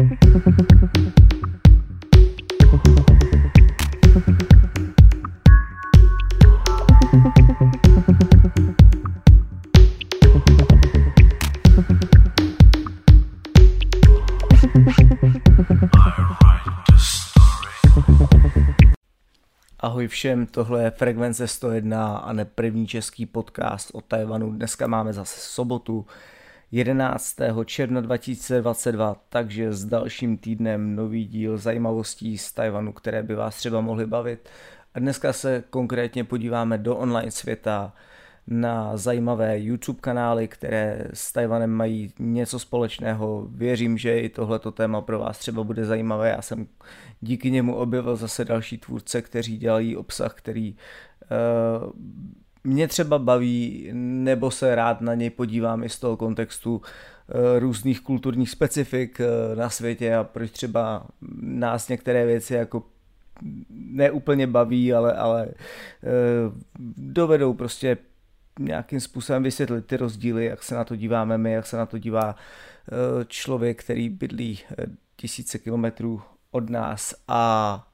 Ahoj všem, tohle je Frekvence 101 a ne první český podcast o Tajvanu. Dneska máme zase sobotu 11. června 2022, takže s dalším týdnem nový díl zajímavostí z Tajvanu, které by vás třeba mohly bavit. A dneska se konkrétně podíváme do online světa, na zajímavé YouTube kanály, které s Tajvanem mají něco společného. Věřím, že i tohleto téma pro vás třeba bude zajímavé. Já jsem díky němu objevil zase další tvůrce, kteří dělají obsah, který uh, mě třeba baví, nebo se rád na něj podívám i z toho kontextu uh, různých kulturních specifik uh, na světě a proč třeba nás některé věci jako neúplně baví, ale, ale dovedou prostě nějakým způsobem vysvětlit ty rozdíly, jak se na to díváme my, jak se na to dívá eh, člověk, který bydlí eh, tisíce kilometrů od nás. A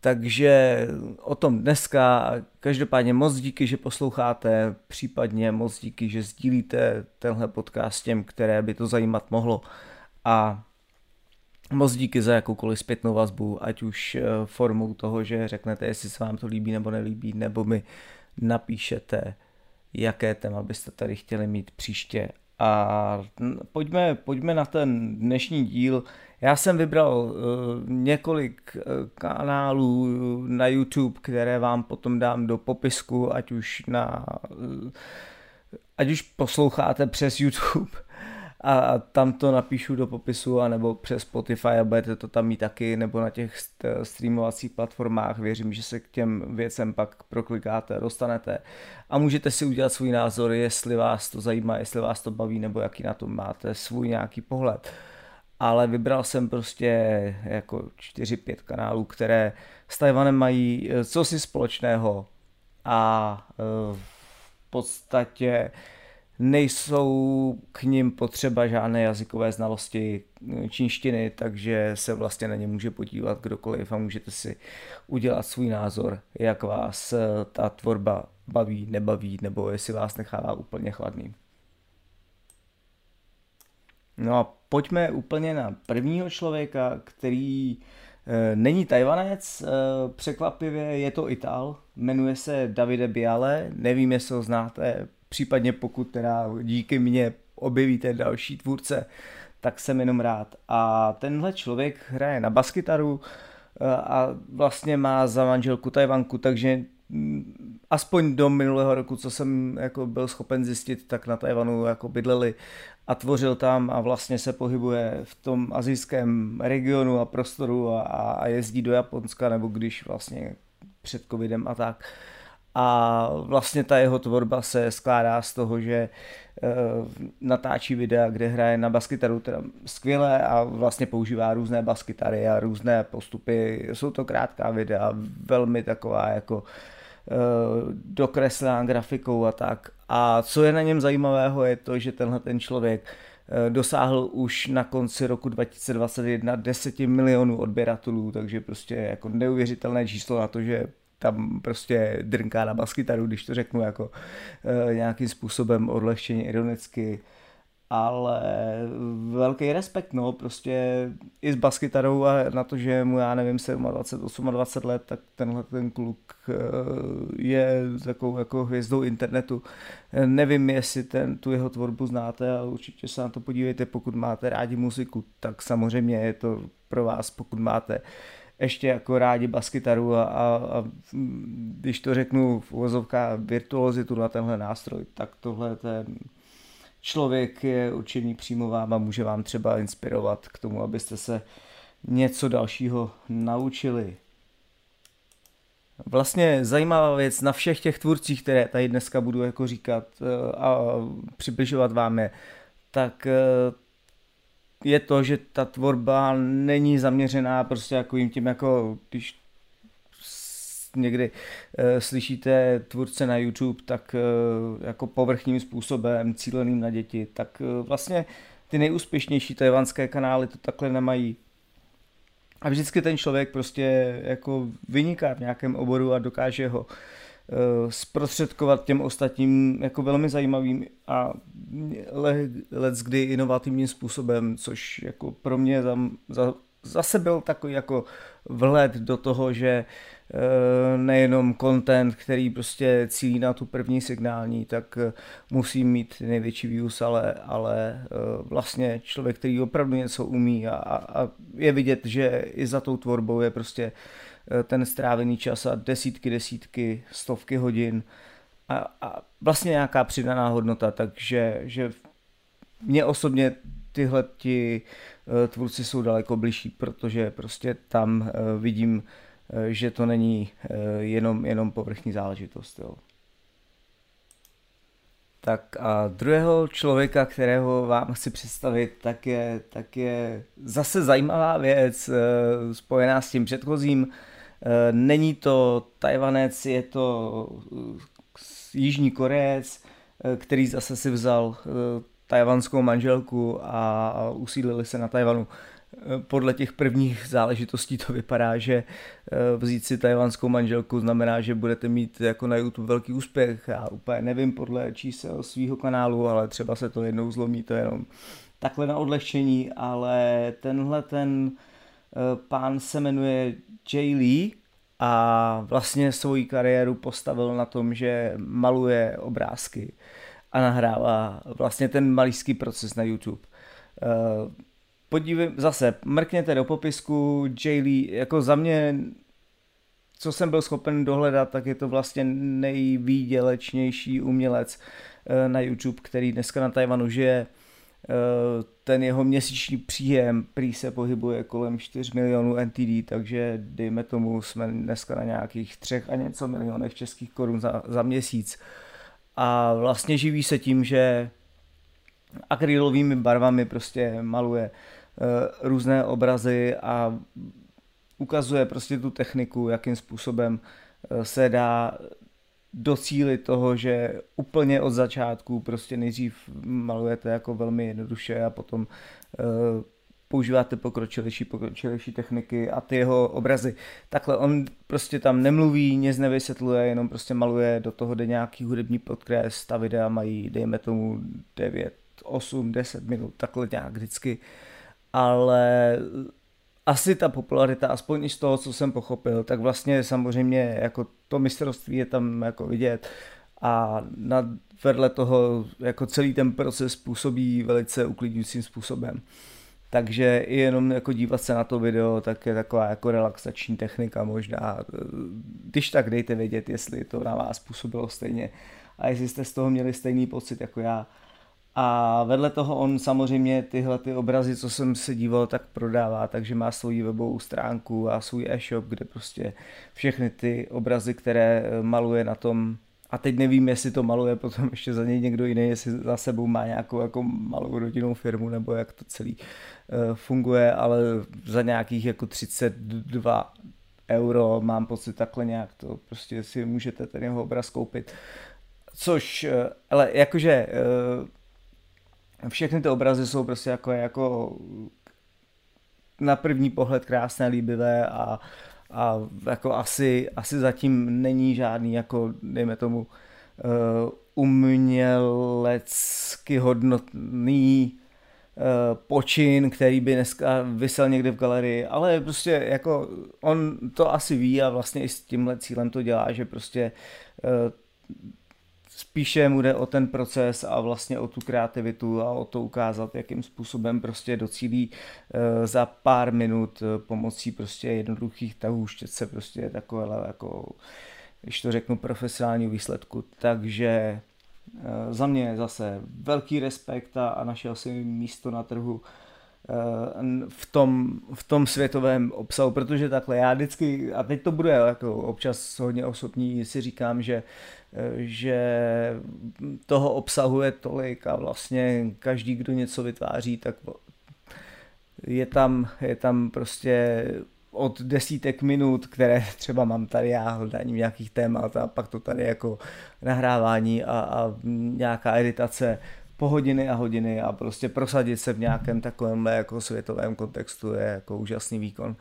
takže o tom dneska. Každopádně moc díky, že posloucháte, případně moc díky, že sdílíte tenhle podcast těm, které by to zajímat mohlo. A moc díky za jakoukoliv zpětnou vazbu, ať už eh, formou toho, že řeknete, jestli se vám to líbí nebo nelíbí, nebo mi napíšete, jaké téma byste tady chtěli mít příště. A pojďme, pojďme na ten dnešní díl. Já jsem vybral uh, několik uh, kanálů na YouTube, které vám potom dám do popisku, ať už na uh, ať už posloucháte přes YouTube, a tam to napíšu do popisu, anebo přes Spotify a budete to tam mít taky, nebo na těch streamovacích platformách. Věřím, že se k těm věcem pak proklikáte, dostanete a můžete si udělat svůj názor, jestli vás to zajímá, jestli vás to baví, nebo jaký na to máte svůj nějaký pohled. Ale vybral jsem prostě jako 4-5 kanálů, které s Tajvanem mají eh, co si společného a eh, v podstatě nejsou k ním potřeba žádné jazykové znalosti čínštiny, takže se vlastně na ně může podívat kdokoliv a můžete si udělat svůj názor, jak vás ta tvorba baví, nebaví, nebo jestli vás nechává úplně chladný. No a pojďme úplně na prvního člověka, který e, není Tajvanec, e, překvapivě je to Ital, jmenuje se Davide Biale, nevím, jestli ho znáte, případně pokud teda díky mně objevíte další tvůrce, tak jsem jenom rád. A tenhle člověk hraje na baskytaru eh, a vlastně má za manželku Tajvanku, takže mm, aspoň do minulého roku, co jsem jako byl schopen zjistit, tak na Tajvanu jako bydleli a tvořil tam a vlastně se pohybuje v tom azijském regionu a prostoru a, a jezdí do Japonska, nebo když vlastně před covidem a tak. A vlastně ta jeho tvorba se skládá z toho, že uh, natáčí videa, kde hraje na baskytaru teda skvěle a vlastně používá různé baskytary a různé postupy. Jsou to krátká videa, velmi taková jako uh, dokreslená grafikou a tak. A co je na něm zajímavého je to, že tenhle ten člověk uh, dosáhl už na konci roku 2021 10 milionů odběratelů, takže prostě jako neuvěřitelné číslo na to, že tam prostě drnká na baskytaru, když to řeknu jako e, nějakým způsobem odlehčeně ironicky, ale velký respekt, no, prostě i s baskytarou a na to, že mu, já nevím, 27, 28 let, tak tenhle ten kluk eh, je takovou jako hvězdou internetu. Nevím, jestli ten, tu jeho tvorbu znáte, ale určitě se na to podívejte, pokud máte rádi muziku, tak samozřejmě je to pro vás, pokud máte ještě jako rádi baskytaru a, a, a když to řeknu v uvozovkách virtuozitu na tenhle nástroj, tak tohle ten člověk je určený přímo vám a může vám třeba inspirovat k tomu, abyste se něco dalšího naučili. Vlastně zajímavá věc na všech těch tvůrcích, které tady dneska budu jako říkat eh, a přibližovat vám je, tak eh, je to, že ta tvorba není zaměřená prostě jako jim tím jako, když někdy e, slyšíte tvůrce na YouTube, tak e, jako povrchním způsobem, cíleným na děti, tak e, vlastně ty nejúspěšnější tajvanské kanály to takhle nemají. A vždycky ten člověk prostě jako vyniká v nějakém oboru a dokáže ho zprostředkovat těm ostatním jako velmi zajímavým a let kdy inovativním způsobem, což jako pro mě za, za, zase byl takový jako vhled do toho, že nejenom content, který prostě cílí na tu první signální, tak eh, musí mít největší views, ale, ale eh, vlastně člověk, který opravdu něco umí a, a je vidět, že i za tou tvorbou je prostě ten strávený čas a desítky, desítky, stovky hodin a, a vlastně nějaká přidaná hodnota, takže že mě osobně tyhle ti tvůrci jsou daleko bližší, protože prostě tam vidím Eh, že to není eh, jenom, jenom povrchní záležitost. Jo. Tak a druhého člověka, kterého vám chci představit, tak je, tak je zase zajímavá věc eh, spojená s tím předchozím. Není to Tajvanec, je to Jižní Korejec, který zase si vzal tajvanskou manželku a usídlili se na Tajvanu podle těch prvních záležitostí to vypadá, že eh, vzít si tajvanskou manželku znamená, že budete mít jako na YouTube velký úspěch. Já úplně nevím podle čísel svého kanálu, ale třeba se to jednou zlomí, to jenom takhle na odlehčení, ale tenhle ten eh, pán se jmenuje Jay Lee a vlastně svoji kariéru postavil na tom, že maluje obrázky a nahrává vlastně ten malířský proces na YouTube eh, podívej, zase mrkněte do popisku, Lee, jako za mě, co jsem byl schopen dohledat, tak je to vlastně nejvýdělečnější umělec eh, na YouTube, který dneska na Tajvanu žije. Eh, ten jeho měsíční příjem prý se pohybuje kolem 4 milionů NTD, takže dejme tomu, jsme dneska na nějakých třech a něco milionech českých korun za, za měsíc. A vlastně živí se tím, že akrylovými barvami prostě maluje různé obrazy a ukazuje prostě tu techniku, jakým způsobem eh, se dá docílit toho, že úplně od začátku prostě nejdřív malujete jako velmi jednoduše a potom uh, používáte pokročilejší, pokročilejší techniky a ty jeho obrazy. Takhle on prostě tam nemluví, nic nevysvětluje, jenom prostě maluje, do toho jde nějaký hudební podkres, ta videa mají, dejme tomu 9, 8, 10 minut, takhle nějak vždycky uh, ale asi ta popularita, aspoň i z toho, co jsem pochopil, tak vlastně samozřejmě jako to mistrovství je tam jako vidět a nad, vedle toho jako celý ten proces působí velice uklidňujícím způsobem. Takže i jenom jako dívat se na to video, tak je taková jako relaxační technika možná. Když tak dejte vědět, jestli to na vás působilo stejně a jestli jste z toho měli stejný pocit jako já. A vedle toho on samozřejmě tyhle ty obrazy, co jsem se díval, tak prodává, takže má svoji webovou stránku a svůj e-shop, kde prostě všechny ty obrazy, které eh, maluje na tom a teď nevím, jestli to maluje potom ještě za něj někdo jiný, jestli za sebou má nějakou jako malou rodinnou firmu, nebo jak to celý uh, funguje, ale za nějakých jako 32 euro mám pocit takhle nějak to prostě si můžete ten jeho obraz koupit. Což, uh, ale jakože všechny ty obrazy jsou prostě jako, jako na první pohled krásné, líbivé a, a jako asi, asi zatím není žádný jako, dejme tomu, uh, umělecky hodnotný uh, počin, který by dneska vysel někde v galerii, ale prostě jako on to asi ví a vlastně i s tímhle cílem to dělá, že prostě uh, spíše mu jde o ten proces a vlastně o tu kreativitu a o to ukázat, jakým způsobem prostě docílí eh, za pár minut eh, pomocí prostě jednoduchých tahů štětce prostě takové jako, když to řeknu, profesionální výsledku. Takže eh, za mě zase velký respekt a, a našel si místo na trhu v tom, v tom světovém obsahu, protože takhle já vždycky, a teď to bude jako občas hodně osobní, si říkám, že že toho obsahuje tolik a vlastně každý, kdo něco vytváří, tak je tam, je tam prostě od desítek minut, které třeba mám tady já hledáním nějakých témat a pak to tady jako nahrávání a, a nějaká editace po hodiny a hodiny a prostě prosadit se v nějakém takovém jako světovém kontextu je jako úžasný výkon.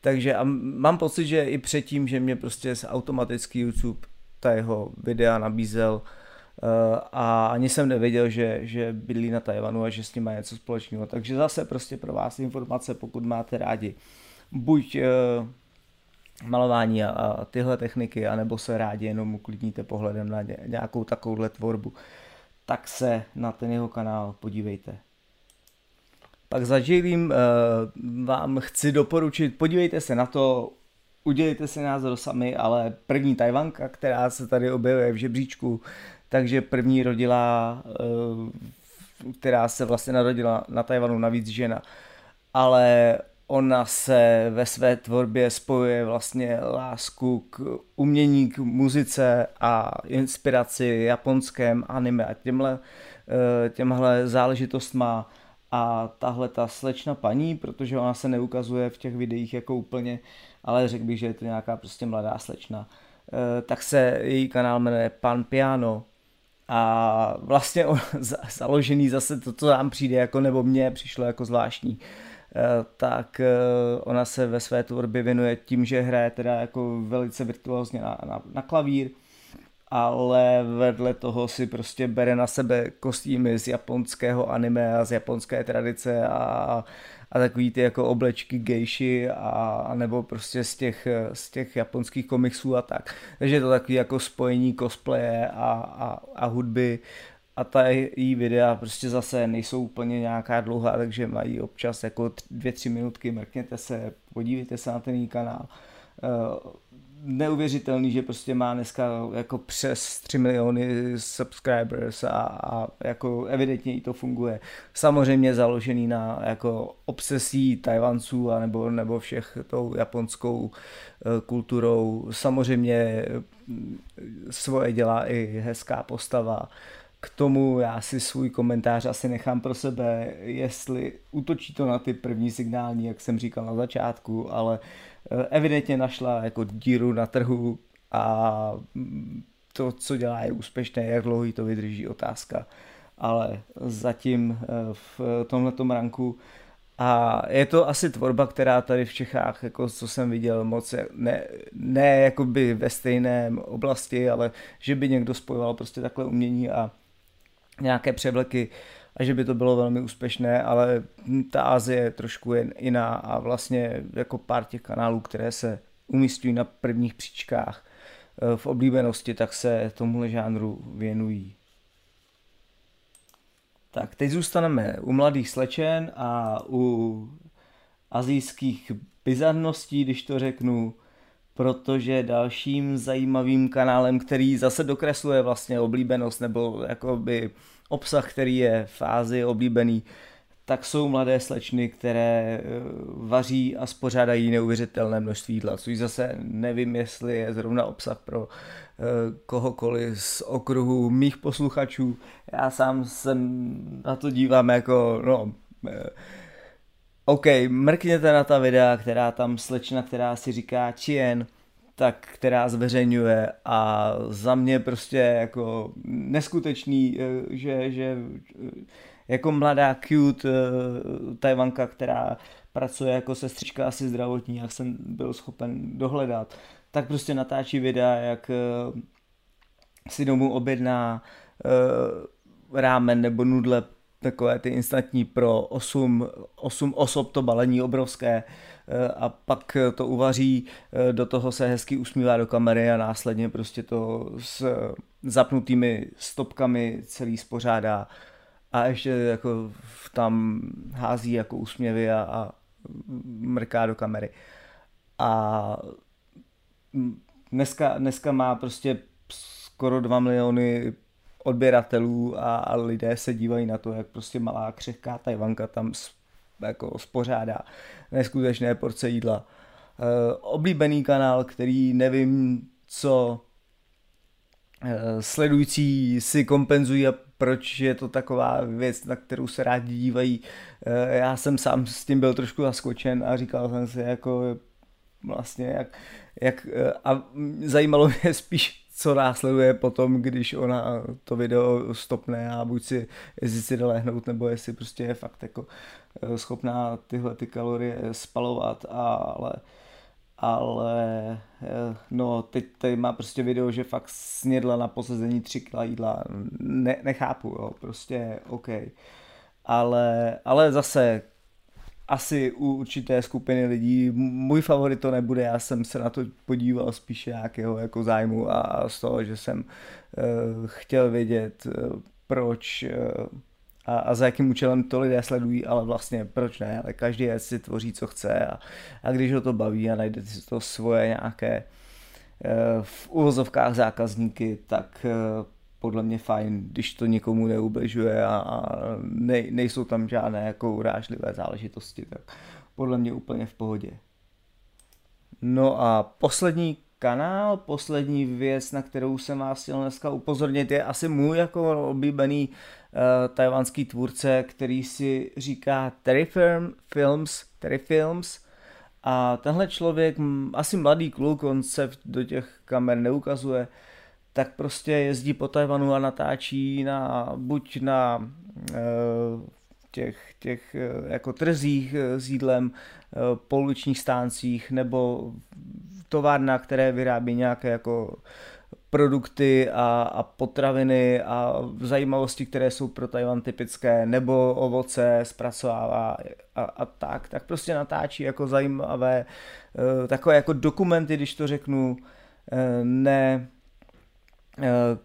Takže a mám pocit, že i předtím, že mě prostě z automatický YouTube ta jeho videa nabízel uh, a ani jsem nevěděl, že, že bydlí na Tajvanu a že s ním má něco společného. Takže zase prostě pro vás informace, pokud máte rádi buď uh, malování a, a tyhle techniky, anebo se rádi jenom uklidníte pohledem na nějakou takovouhle tvorbu, tak se na ten jeho kanál podívejte. Pak za Jailim uh, vám chci doporučit, podívejte se na to, udělejte si názor sami, ale první Tajvanka, která se tady objevuje v žebříčku, takže první rodila, uh, která se vlastně narodila na Tajvanu, navíc žena, ale ona se ve své tvorbě spojuje vlastně lásku k umění, k muzice a inspiraci japonském anime a těmhle, eh, těmhle záležitostma. A tahle ta slečna paní, protože ona se neukazuje v těch videích jako úplně, ale řekl bych, že je to nějaká prostě mladá slečna, eh, tak se její kanál jmenuje Pan Piano. A vlastně on založený zase to, co nám přijde jako, nebo mně přišlo jako zvláštní, Eh, tak eh, ona se ve své tvorbě věnuje tím, že hraje teda jako velice virtuózně na, na, na klavír, ale vedle toho si prostě bere na sebe kostýmy z japonského anime a z japonské tradice a, a takový ty jako oblečky gejši a, a nebo prostě z těch, z těch japonských komiksů a tak. Takže je to takový jako spojení cosplaye a, a, a hudby a ta její videa prostě zase nejsou úplně nějaká dlouhá, takže mají občas jako dvě, tři minutky, mrkněte se, podívejte se na ten její kanál. Uh, neuvěřitelný, že prostě má dneska jako přes 3 miliony subscribers a, a jako evidentně i to funguje. Samozřejmě založený na jako obsesí Tajvanců a nebo, nebo všech tou japonskou eh, kulturou. Samozřejmě mm, svoje dělá i hezká postava k tomu já si svůj komentář asi nechám pro sebe, jestli útočí to na ty první signální, jak jsem říkal na začátku, ale eh, evidentně našla jako díru na trhu a mm, to, co dělá, je úspěšné, jak dlouho jí to vydrží, otázka. Ale zatím eh, v tomhletom ranku a je to asi tvorba, která tady v Čechách, jako co jsem viděl, moc ne, ne jakoby ve stejném oblasti, ale že by někdo spojoval prostě takhle umění a nějaké převleky a že by to bylo velmi úspěšné, ale ta Azie je trošku jen jiná a vlastně jako pár těch kanálů, které se umístují na prvních příčkách eh, v oblíbenosti, tak se tomuhle žánru věnují. Tak, teď zůstaneme u mladých slečen a u azijských bizarností, když to řeknu, protože dalším zajímavým kanálem, který zase dokresluje vlastně oblíbenost nebo jakoby obsah, který je v Ázii oblíbený, tak jsou mladé slečny, které eh, vaří a spořádají neuvěřitelné množství jídla, což zase nevím, jestli je zrovna obsah pro eh, kohokoliv z okruhu mých posluchačů. Já sám jsem na to dívám jako, no, eh, OK, mrkněte na ta videa, která tam slečna, která si říká Chien, tak která zveřejňuje a za mě prostě jako neskutečný, eh, že, že eh, jako mladá cute eh, tajvanka, která pracuje jako sestřička asi zdravotní, jak jsem byl schopen dohledat, tak prostě natáčí videa, jak si domů objedná rámen nebo nudle takové ty instantní pro 8, 8 osob to balení obrovské eh, a pak to uvaří, eh, do toho se hezky usmívá do kamery a následně prostě to s zapnutými stopkami celý spořádá a ještě jako tam hází jako úsměvy a, a mrká do kamery. A dneska, dneska má prostě skoro 2 miliony odběratelů a, a lidé se dívají na to, jak prostě malá křehká Tajvanka tam jako spořádá neskutečné porce jídla. E, oblíbený kanál, který nevím, co e, sledující si kompenzují a proč je to taková věc, na kterou se rádi dívají. E, já jsem sám s tím byl trošku zaskočen a říkal jsem si jako vlastně jak, jak a zajímalo mě spíš co následuje potom, když ona to video stopne a buď si, jestli si jde lehnout, nebo jestli prostě je fakt jako eh, schopná tyhle ty kalorie spalovat, ale ale eh, no teď tady má prostě video, že fakt snědla na posazení 3 kg jídla, ne, nechápu, jo, prostě OK. Ale, ale zase asi u určité skupiny lidí. Můj favorit to nebude, já jsem se na to podíval spíše nějakého jako zájmu a z toho, že jsem uh, chtěl vědět, uh, proč uh, a, a za jakým účelem to lidé sledují, ale vlastně proč ne, ale každý si tvoří, co chce a, a když ho to baví a najde si to svoje nějaké v uvozovkách zákazníky, tak podle mě fajn, když to někomu neubližuje a, a ne, nejsou tam žádné jako urážlivé záležitosti, tak podle mě úplně v pohodě. No a poslední kanál, poslední věc, na kterou jsem vás chtěl dneska upozornit, je asi můj jako oblíbený uh, tajvanský tvůrce, který si říká Terry Film, Films, Terry Films. A tenhle člověk, asi mladý kluk, on se do těch kamer neukazuje, uh, tak prostě jezdí po Tajvanu a natáčí na, buď na e, těch, těch e, jako trzích e, s jídlem, pouličních stáncích nebo továrna, které vyrábí nějaké jako produkty a, a potraviny a zajímavosti, které jsou pro Tajvan typické, nebo ovoce zpracovává a, a tak, tak prostě natáčí jako zajímavé, takové jako dokumenty, když to řeknu, ne Eh,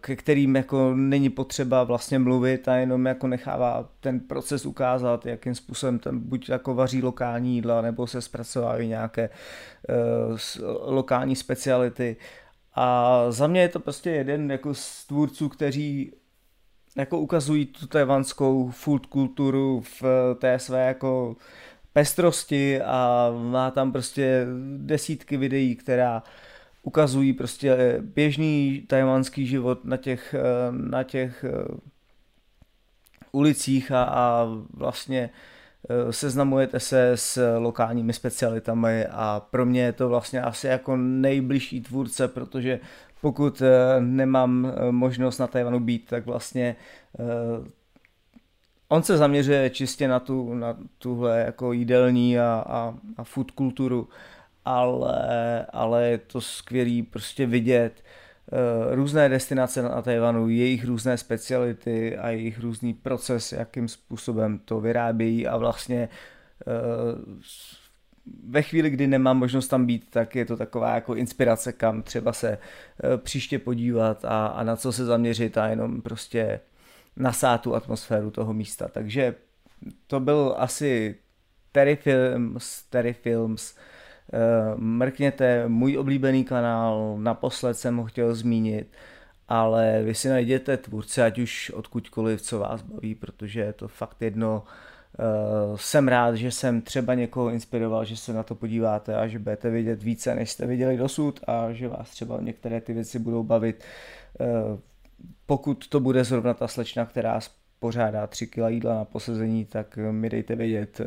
ke kterým jako není potřeba vlastně mluvit a jenom jako nechává ten proces ukázat, jakým způsobem tam buď jako vaří lokální jídla, nebo se zpracovávají nějaké uh, lokální speciality. A za mě je to prostě jeden jako z tvůrců, kteří jako ukazují tu tajvanskou food kulturu v té své jako pestrosti a má tam prostě desítky videí, která uh, ukazují prostě eh, běžný tajvanský život na těch, eh, na těch eh, ulicích a, a vlastně seznamujete se s lokálními specialitami a pro mě je to vlastně asi jako nejbližší tvůrce, protože pokud nemám možnost na Tajvanu být, tak vlastně on se zaměřuje čistě na, tu, na tuhle jako jídelní a, a, a food kulturu ale, ale je to skvělý prostě vidět uh, různé destinace na Tajvanu, jejich různé speciality a jejich různý proces, jakým způsobem to vyrábějí a vlastně uh, ve chvíli, kdy nemám možnost tam být, tak je to taková jako inspirace, kam třeba se uh, příště podívat a, a na co se zaměřit a jenom prostě nasát tu atmosféru toho místa. Takže to byl asi Terry Films, Terry Films, Eh, mrkněte můj oblíbený kanál, naposled jsem ho chtěl zmínit, ale vy si najděte tvůrce, ať už odkudkoliv, co vás baví, protože je to fakt jedno. Uh, jsem rád, že jsem třeba někoho inspiroval, že se na to podíváte a že budete vidět více, než jste viděli dosud a že vás třeba některé ty věci budou bavit. Uh, pokud to bude zrovna ta slečna, která pořádá 3 kg jídla na posezení, tak mi dejte vědět.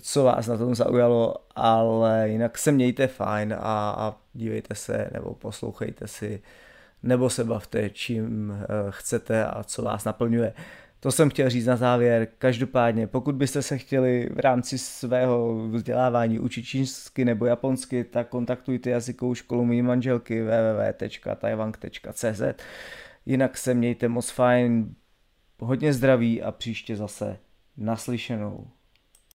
Co vás na tom zaujalo, ale jinak se mějte fajn a, a dívejte se nebo poslouchejte si nebo se bavte, čím eh, chcete a co vás naplňuje. To jsem chtěl říct na závěr. Každopádně, pokud byste se chtěli v rámci svého vzdělávání učit čínsky nebo japonsky, tak kontaktujte jazykovou školu mý manželky www.taiwan.cz Jinak se mějte moc fajn, hodně zdraví a příště zase naslyšenou.